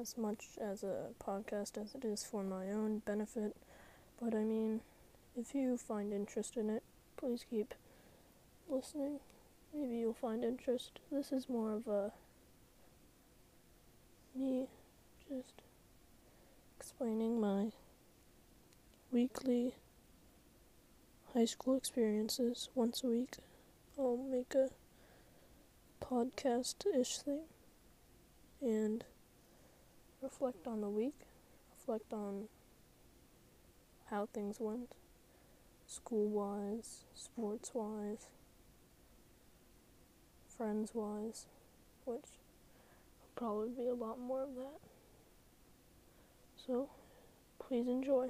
as much as a podcast as it is for my own benefit. But I mean, if you find interest in it, please keep listening. Maybe you'll find interest. This is more of a me just explaining my weekly high school experiences once a week. I'll make a podcast ish thing and reflect on the week, reflect on how things went, school wise, sports wise, friends wise, which will probably be a lot more of that. So, please enjoy.